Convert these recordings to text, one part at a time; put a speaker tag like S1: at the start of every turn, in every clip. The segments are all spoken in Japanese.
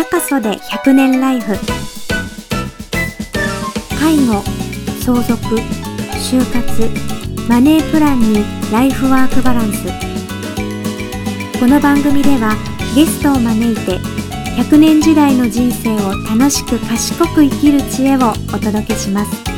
S1: シャカソで100年ライフ介護相続就活マネープランにライフワークバランスこの番組ではゲストを招いて100年時代の人生を楽しく賢く生きる知恵をお届けします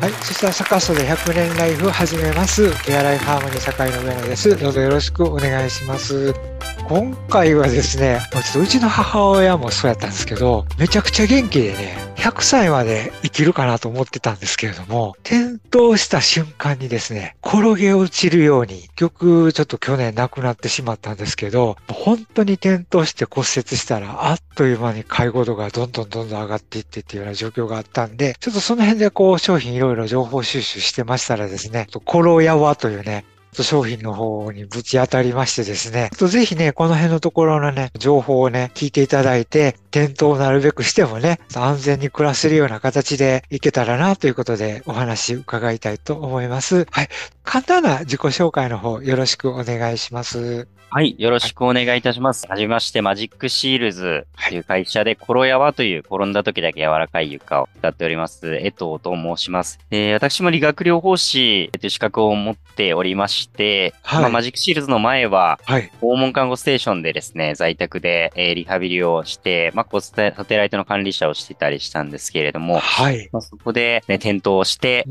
S2: はい、そしたらサカスで100年ライフ始めます。エアライフハーモニー堺の上野です。どうぞよろしくお願いします。今回はですね、もうちょっとうちの母親もそうやったんですけど、めちゃくちゃ元気でね、100歳まで生きるかなと思ってたんですけれども、転倒した瞬間にですね、転げ落ちるように、結局ちょっと去年亡くなってしまったんですけど、本当に転倒して骨折したら、あっという間に介護度がどんどんどんどん上がっていってっていうような状況があったんで、ちょっとその辺でこう商品いろいろ情報収集してましたらですね、コロヤワというね、商品の方にぶち当たりましてですね、ぜひね、この辺のところのね、情報をね、聞いていただいて、転倒をなるべくしてもね、安全に暮らせるような形でいけたらなということでお話伺いたいと思います。はい。簡単な自己紹介の方よろしくお願いします。
S3: はい、よろしくお願いいたします。はじめまして、マジックシールズという会社で、ころやわという転んだ時だけ柔らかい床を作っております、江藤と申します。えー私も理学療法士という資格を持っておりまして、
S2: はい
S3: まあ、マジックシールズの前は、
S2: はい。
S3: 訪問看護ステーションでですね、在宅で、えーリハビリをして、まあ、こうサテサテライトの管理者をしてたりしたんですけれども、
S2: はい。
S3: まあ、そこで、ね、転倒して。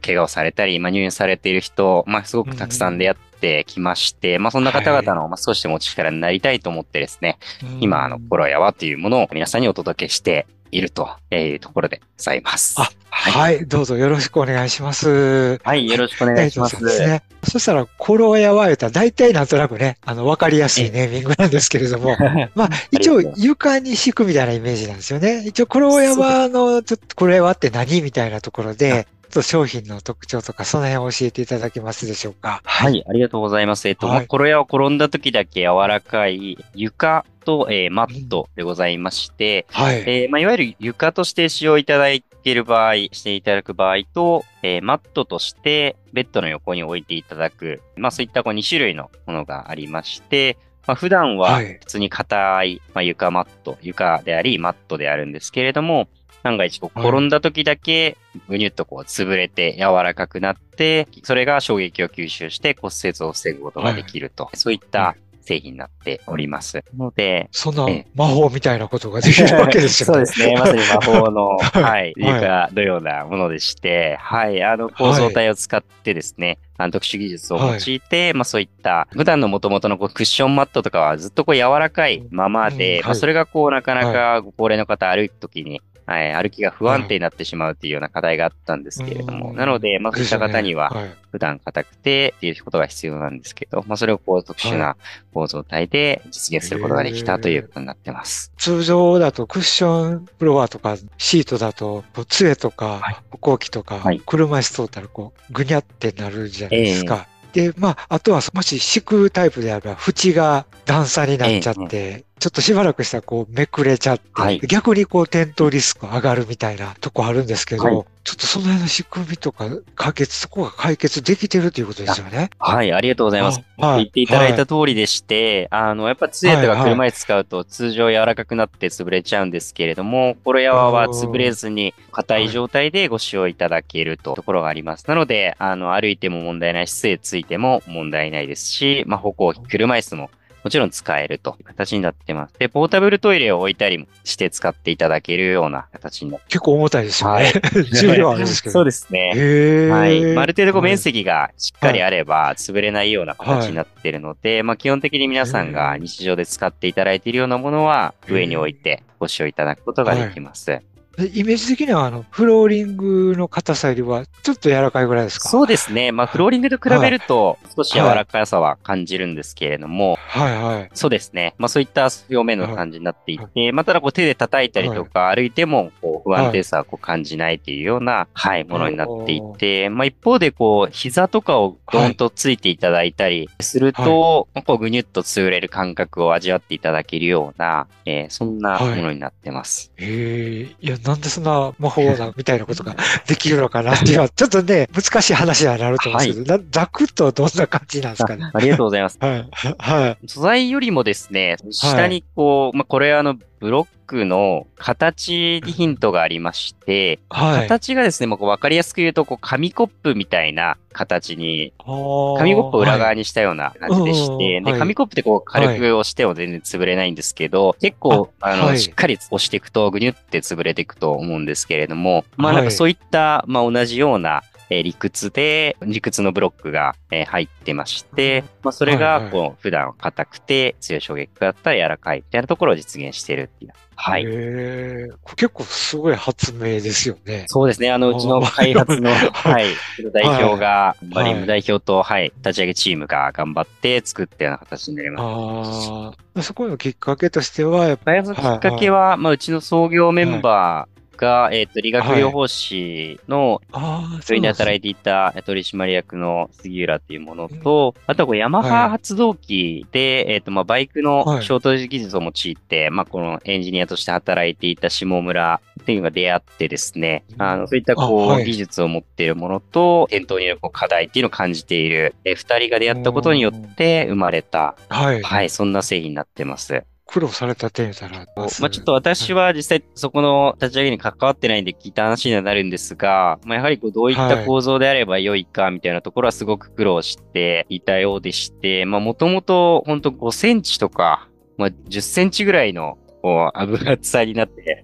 S3: 怪我をされたり、まあ、入院されている人、まあ、すごくたくさん出会ってきまして、まあ、そんな方々の、まあ、少しでもお力になりたいと思ってですね、今、あの、コロヤワというものを皆さんにお届けしているというところでございます。
S2: あ
S3: はい。
S2: はい。どうぞよろしくお願いします。
S3: はい、よろしくお願いします。
S2: そうですね。そしたら、コロヤワ言うたら、大体なんとなくね、あの、わかりやすいネーミングなんですけれども、まあ、一応床に敷くみたいなイメージなんですよね。一応、コロヤワの、ちょっと、これはって何みたいなところで、と商品の特徴とか、その辺を教えていただけますでしょうか？
S3: はい、ありがとうございます。えっと、
S2: はい
S3: まあコロヤは転んだ時だけ柔らかい床と、えーマットでございまして、
S2: はい。
S3: えーまあ、いわゆる床として使用いただける場合、していただく場合と、えーマットとしてベッドの横に置いていただく、まあ、そういったこう2種類のものがありまして、まあ、普段は
S2: はい。
S3: 普通に硬い、まあ、床マット、床であり、マットであるんですけれども、万が一こう
S2: はい
S3: 転んだ時だけぐにゅっとこう潰れて柔らかくなって、それが衝撃を吸収して骨折を防ぐことができると、そういった製品になっております。ので、
S2: そんな
S3: ええ。
S2: 魔法みたいなことができるわけですよね。
S3: そうですね。まさに魔法の、
S2: は い
S3: はい、床のようなものでして、はい、あの構造体を使ってですね、あの特殊技術を用いて、まあそういった、普段の元々のこうクッションマットとかはずっとこう柔らかいままで、
S2: うん。はい。
S3: まあそれがこうなかなかご高齢の方歩くときに、はい、歩きが不安定になってしまうというような課題があったんですけれども、
S2: うん。
S3: なので、まあそういった方には、
S2: はい。
S3: 普段硬くてっていうことが必要なんですけど、まあそれをこう特殊な構造体で実現することができたということになってます。
S2: 通常だとクッションフロアとかシートだと、杖とか
S3: はい。
S2: 歩行器とか
S3: はい。
S2: 車椅子通ったらこうぐにゃってなるじゃないですか。で、まあ、あとはもし敷くタイプであれば縁が段差になっちゃって、ちょっとしばらくしたらこうめくれちゃって、
S3: はい
S2: 逆にこう転倒リスク上がるみたいなとこあるんですけど、
S3: はい
S2: ちょっとその辺の仕組みとか解決、そこが解決できてるということですよね。
S3: はい、ありがとうございます。
S2: あはい
S3: 言っていただいた通りでして、あの、やっぱ杖と
S2: はいはい
S3: か車椅子使うと通常柔らかくなって潰れちゃうんですけれども、コロヤワは潰れずに硬い状態でご使用いただけるとところがあります。なので、あの、歩いても問題ないし、杖ついても問題ないですし、まあ、歩行器、車椅子ももちろん使えるという形になってます。で、ポータブルトイレを置いたりもして使っていただけるような形になって
S2: 結構重たいですよね。
S3: はい
S2: 重量あるんですけど。
S3: そうですね。はい。まあある程度こう
S2: はい
S3: 面積がしっかりあれば潰れないような形になっているので、まあ基本的に皆さんが日常で使っていただいているようなものは上に置いてご使用いただくことができます。
S2: でイメージ的には、あの、フローリングの硬さよりは、ちょっと柔らかいぐらいですか？
S3: そうですね。まあフローリングと比べると少し柔らかさは感じるんですけれども、
S2: はいはい。
S3: そうですね。まあそういった表面の感じになっていて、まあただこう手で叩いたりとか歩いてもこう不安定さをこう感じないというような、はい、ものになっていて、まあ一方でこう膝とかをドンとついていただいたりすると、こうぐにゅっと潰れる感覚を味わっていただけるような、えーそんなものになってます。
S2: へえ、いや、なんでそんな魔法な、みたいなことが できるのかなっていうのは、ちょっとね、難しい話にはなると思うんですけど、ざくっとどんな感じなんですかね。
S3: ありがとうございます。
S2: はい。はい。
S3: 素材よりもですね、下にこう、まあ、これあの、ブロックの形にヒントがありまして、はい、形がですね、もう分かりやすく言うと、こう、紙コップみたいな形に、紙コップを裏側にしたような感じでして、で、紙コップってこう、軽く押しても全然潰れないんですけど、結構、あの、しっかり押していくと、ぐにゅって潰れていくと思うんですけれども、まあなんかそういった、まあ同じような、えー、理屈で、理屈のブロックが、えー、入ってまして、まあ、それが、こう、普段硬くて強い衝撃があったら柔らかいみたいなところを実現しているっていう。はい。
S2: へ結構すごい発明ですよね。
S3: そうですね。あの、うちの開発の、はい、代表が、バリム代表と、はい、立ち上げチームが頑張って作ったような形になります。
S2: ああ。そこのきっかけとしては、やっ
S3: ぱり。開発のきっかけは、まあ、うちの創業メンバー、が、えっ、ー、と、理学療法士の、それに働いていた取締役の杉浦っていうものと、あとはこうヤマハ発動機で、はい、えっ、ー、と、まあ、バイクのショート技術を用いて、はい、まあ、このエンジニアとして働いていた下村っていうのが出会ってですね、あの、そういったこう、はい、技術を持っているものと、店頭によるこう課題っていうのを感じている、えー、二人が出会ったことによって生まれた、はい、はい、そんな製品になってます。
S2: 苦労された点たら。
S3: まあ、ちょっと私は実際そこの立ち上げに関わってないんで聞いた話にはなるんですが、まあ、やはりこうどういった構造であれば良いかみたいなところはすごく苦労していたようでして、まあもともと本当5センチとか、まあ10センチぐらいのこう、油厚さになって。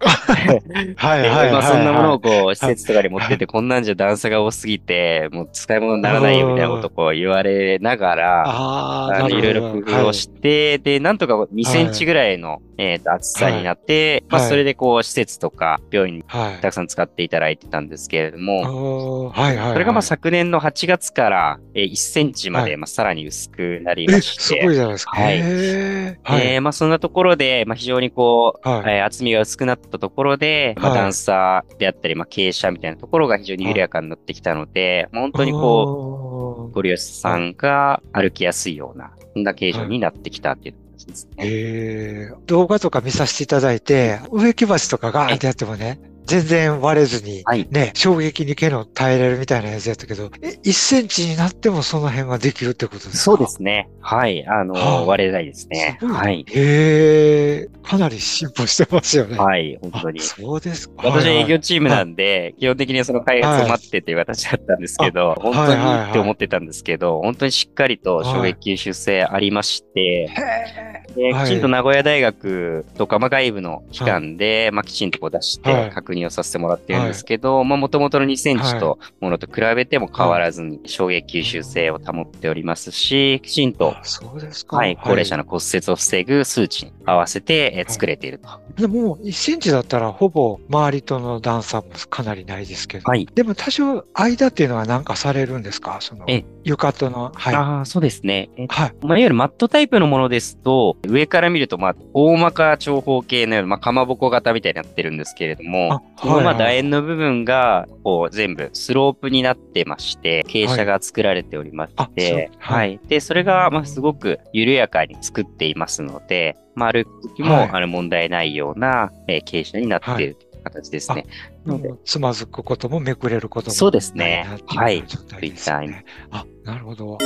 S3: はいはいはい、まあそんなものをこう、施設とかに持ってて、こんなんじゃ段差が多すぎて、もう使い物にならないよみたいなことをこう言われながら、あのいろいろ工夫をして、はい、で、なんとか2センチぐらいの、えー、と厚さになって、まあそれでこう、施設とか病院にたくさん使っていただいてたんですけれども、はいはいそれがまあ昨年の8月から、えー、1センチまで、まあさらに薄くなりまして、
S2: すごいじゃないですか。
S3: はい。えー、まあそんなところで、まあ非常にこう、はい、厚みが薄くなったところで、まあ、段差であったり、まあ、傾斜みたいなところが非常に緩やかになってきたので、本当にこう、ご利用者さんが歩きやすいような、そんな形状になってきたっていうですね。
S2: えー、動画とか見させていただいて、植木鉢とかガーってやってもね、全然割れずに、はい、ね、衝撃に毛の耐えれるみたいなやつやったけど、え、1センチになってもその辺ができるってことですか？
S3: そうですね。はい。あの、はあ、割れないですね。すはい。
S2: へえ、かなり進歩してますよね。
S3: はい、本当に。
S2: そうですか。
S3: 私は営業チームなんで、はい、基本的にその開発を待ってていう形だったんですけど、はい、本当にって思ってたんですけど、本当にしっかりと衝撃吸収性ありまして、で、きちんと名古屋大学とか、まあ、外部の機関で、まあ、きちんとこう出して確認をさせてもらってるんですけど、まあ、もともとの2センチとものと比べても変わらずに衝撃吸収性を保っておりますし、きちんと。はい、高齢者の骨折を防ぐ数値に合わせて作れていると。
S2: でも、1センチだったら、ほぼ周りとの段差もかなりないですけど、はい、でも多少間っていうのは何かされるんですか？その床との。
S3: はい、ああ、そうですね。はい。まあ、いわゆるマットタイプのものですと、上から見ると、まあ、大まか長方形のような、まあ、かまぼこ型みたいになってるんですけれども、このまあ楕円の部分が、こう、全部スロープになってまして、傾斜が作られておりまして、はい、はい。で、それが、まあ、すごく緩やかに作っていますので、まあ、歩く時も、あの、問題ないような、えー、傾斜になっている形ですね。
S2: つまずくこともめくれることも
S3: そうですね。はい。
S2: そういった。あ、なるほど。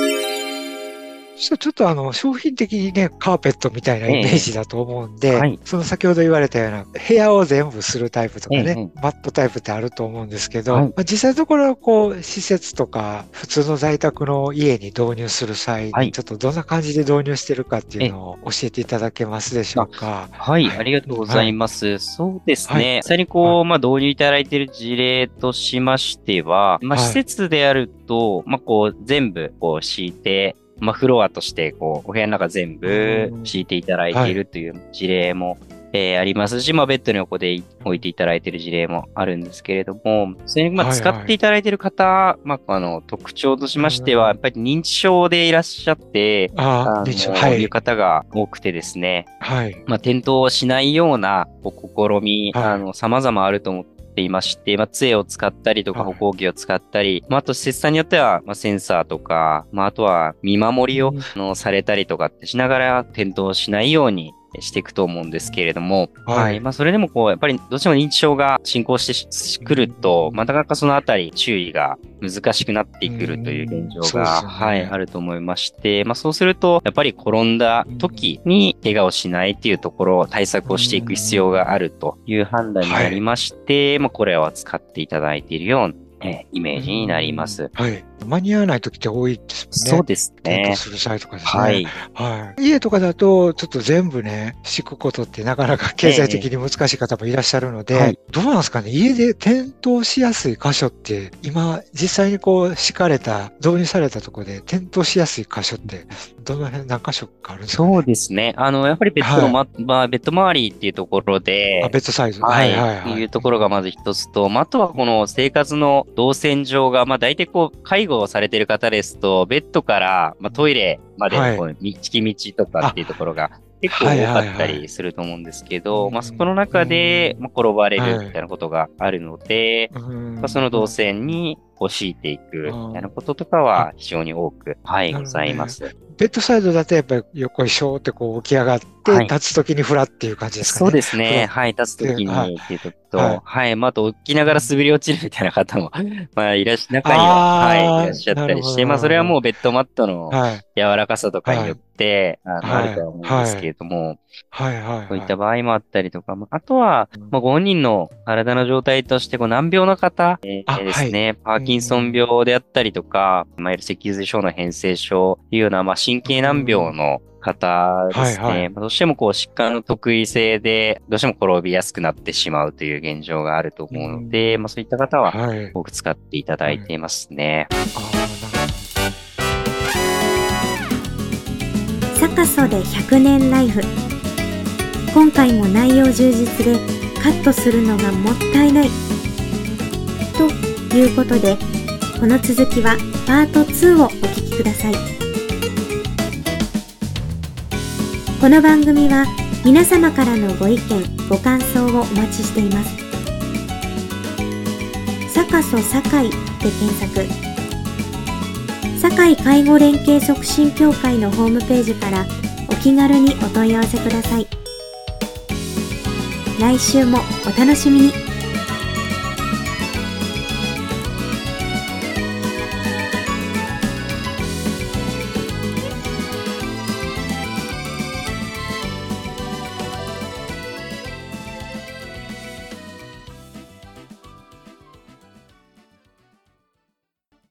S2: ちょっとあの商品的にね、カーペットみたいなイメージだと思うんで、えはい、その先ほど言われたような部屋を全部するタイプとかね、え、マットタイプってあると思うんですけど、はい、まあ、実際のところこう施設とか普通の在宅の家に導入する際に、ちょっとどんな感じで導入してるかっていうのを教えていただけますでしょうか？
S3: はい、ありがとうございます。そうですね。実際にこう、まあ導入いただいている事例としましては、まあ施設であると、まあこう全部こう敷い。て、まあ、フロアとして、こう、お部屋の中全部敷いていただいているという事例も、えー、ありますし、まあ、ベッドの横で置いていただいている事例もあるんですけれども、それに、まあ、使っていただいている方、はいはい、まあ、あの、特徴としましては、やっぱり認知症でいらっしゃって、ああはい、いう方が多くてですね、はい。まあ、転倒をしないような、試み、はい、あの、様々あると思ってていまして、まあ、杖を使ったりとか歩行器を使ったり、まあ、あと施設さんによっては、まあ、センサーとか、まあ、あとは見守りを、のされたりとかってしながら転倒しないようにしていくと思うんですけれども、
S2: はい
S3: はい。まあ、それでもこう、やっぱりどうしても認知症が進行してくると、まあなかなかそのあたり注意が難しくなってくるという現状が、
S2: ね
S3: はい、あると思いまして、まあそうすると、やっぱり転んだ時に怪我をしないっていうところ、対策をしていく必要があるという判断になりまして、まあこれを使っていただいているような、えーイメージになります。
S2: はい。間に合わない時って多いですもんね。
S3: そうですね。
S2: する際とかですね。
S3: はい。
S2: はい。家とかだと、ちょっと全部ね、敷くことってなかなか経済的に難しい方もいらっしゃるので、
S3: はい
S2: どうなんですかね？家で転倒しやすい箇所って、今、実際にこう、敷かれた、導入されたところで転倒しやすい箇所って、どの辺、何箇所かあるんですか、ね、
S3: そうですね。あの、やっぱりベッドのま、まあ、ベッド周りっていうところで、
S2: あ、ベッドサイズ。
S3: はい、
S2: はい、はい。
S3: っていうところがまず一つと、まあ、あとはこの生活の動線上が、まあ、大体こう、介護をされている方ですと、ベッドから、まあ、トイレまでのこう、行き道とかっていうところが、結構多かったりすると思うんですけど、
S2: はい
S3: まあ、そこの中で、まあ、転ばれ
S2: はい。
S3: るみたいなことがあるので、
S2: うん。
S3: まあ、その動線にこう敷いていく
S2: うん
S3: みたいなこととかは非常に多く、はい、ございます。
S2: ベッドサイドだとやっぱり横にショーってこう起き上がって、
S3: はい
S2: 立つときにフラっていう感じですかね。
S3: そうです
S2: うん
S3: ね。はい。立つとき
S2: はい
S3: にっていうと、
S2: はい
S3: はい。まあ、あと、起きながら滑り落ちるみたいな方も、まあ、いらっしゃ、中に
S2: あ
S3: は、
S2: ー
S3: はい、いらっしゃったりして、まあ、それはもうベッドマットの
S2: はい。
S3: 柔らかさとかによって、あの、
S2: はい
S3: あるとは思うんですけれども、
S2: はい、はい。はい
S3: そういった場合もあったりとか、まああとは
S2: うん、
S3: まあ、ご本人の体の状態として、こう難病の方、えー
S2: あ
S3: ですね、パーキンソン病であったりとか、まあ、いわゆる脊髄症の変性症というような、まあ、神経難病の方ですね。
S2: はいはい。
S3: まあどうしてもこう疾患の得意性で、どうしても転びやすくなってしまうという現状があると思うので、まあ、そういった方は、
S2: はい。
S3: 多く使っていただいていますね。
S2: あー。なる
S1: サカソで100年ライフ。今回も内容充実でカットするのがもったいない。ということでこの続きはパート2をお聞きください。この番組は皆様からのご意見ご感想をお待ちしています。サカソ堺で検索。堺介護連携促進協会のホームページからお気軽にお問い合わせください。来週もお楽しみに。